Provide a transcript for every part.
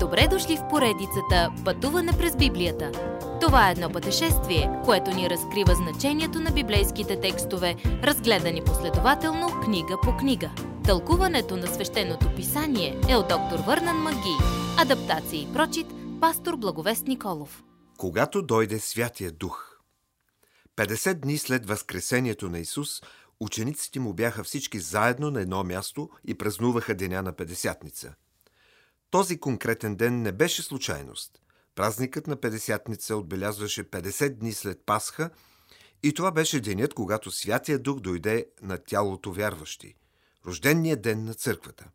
Добре дошли в поредицата Пътуване през Библията. Това е едно пътешествие, което ни разкрива значението на библейските текстове, разгледани последователно книга по книга. Тълкуването на свещеното писание е от доктор Върнан Маги. Адаптация и прочит, пастор Благовест Николов. Когато дойде Святия Дух. 50 дни след Възкресението на Исус, учениците му бяха всички заедно на едно място и празнуваха деня на Педесятница – този конкретен ден не беше случайност. Празникът на Педесятница отбелязваше 50 дни след Пасха и това беше денят, когато Святия Дух дойде на тялото вярващи. Рождения ден на църквата.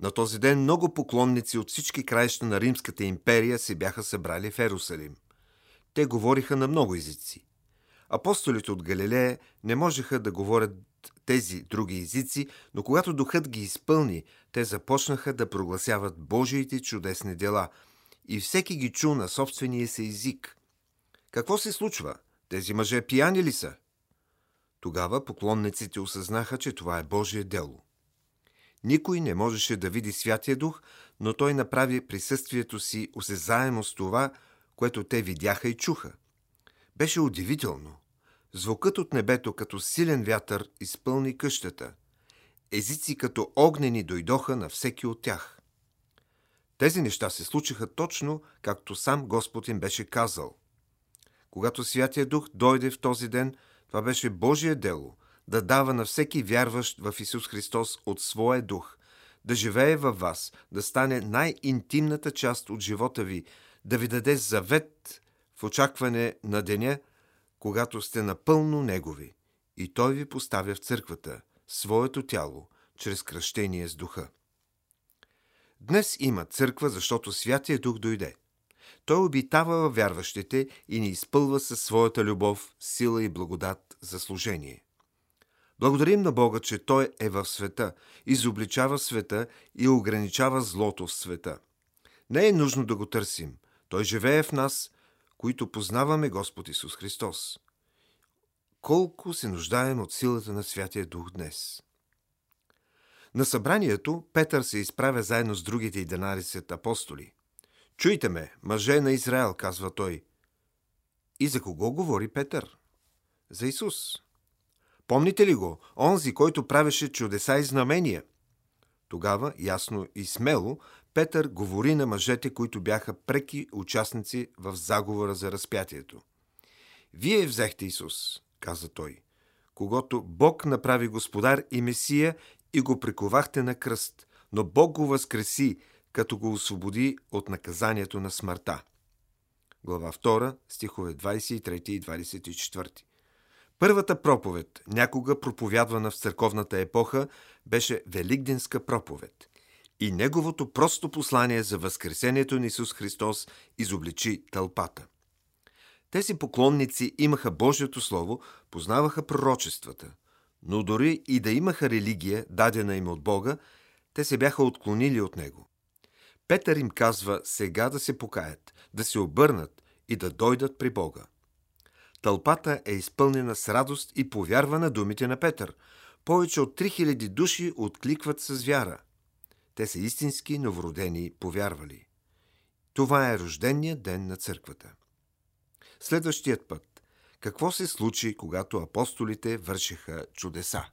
На този ден много поклонници от всички краища на Римската империя се бяха събрали в Ерусалим. Те говориха на много езици. Апостолите от Галилея не можеха да говорят тези други езици, но когато духът ги изпълни, те започнаха да прогласяват Божиите чудесни дела и всеки ги чу на собствения си език. Какво се случва? Тези мъже пияни ли са? Тогава поклонниците осъзнаха, че това е Божие дело. Никой не можеше да види Святия Дух, но той направи присъствието си осезаемо с това, което те видяха и чуха. Беше удивително. Звукът от небето като силен вятър изпълни къщата. Езици като огнени дойдоха на всеки от тях. Тези неща се случиха точно, както сам Господ им беше казал. Когато Святия Дух дойде в този ден, това беше Божие дело да дава на всеки вярващ в Исус Христос от своя дух, да живее във вас, да стане най-интимната част от живота ви, да ви даде завет в очакване на деня, когато сте напълно Негови и Той ви поставя в църквата, своето тяло, чрез кръщение с духа. Днес има църква, защото Святия Дух дойде. Той обитава във вярващите и ни изпълва със своята любов, сила и благодат за служение. Благодарим на Бога, че Той е в света, изобличава света и ограничава злото в света. Не е нужно да го търсим. Той живее в нас които познаваме Господ Исус Христос. Колко се нуждаем от силата на Святия Дух днес. На събранието Петър се изправя заедно с другите 11 апостоли. Чуйте ме, мъже на Израел, казва той. И за кого говори Петър? За Исус. Помните ли го? Онзи, който правеше чудеса и знамения. Тогава, ясно и смело, Петър говори на мъжете, които бяха преки участници в заговора за разпятието. Вие взехте Исус, каза той, когато Бог направи господар и Месия и го приковахте на кръст, но Бог го възкреси, като го освободи от наказанието на смъртта. Глава 2, стихове 23 и 24. Първата проповед, някога проповядвана в църковната епоха, беше Великденска проповед и неговото просто послание за възкресението на Исус Христос изобличи тълпата. Тези поклонници имаха Божието Слово, познаваха пророчествата, но дори и да имаха религия, дадена им от Бога, те се бяха отклонили от Него. Петър им казва сега да се покаят, да се обърнат и да дойдат при Бога. Тълпата е изпълнена с радост и повярва на думите на Петър. Повече от 3000 души откликват с вяра – те са истински новородени повярвали. Това е рождения ден на църквата. Следващият път. Какво се случи, когато апостолите вършиха чудеса?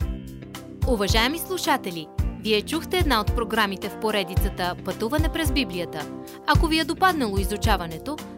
Уважаеми слушатели! Вие чухте една от програмите в поредицата Пътуване през Библията. Ако ви е допаднало изучаването,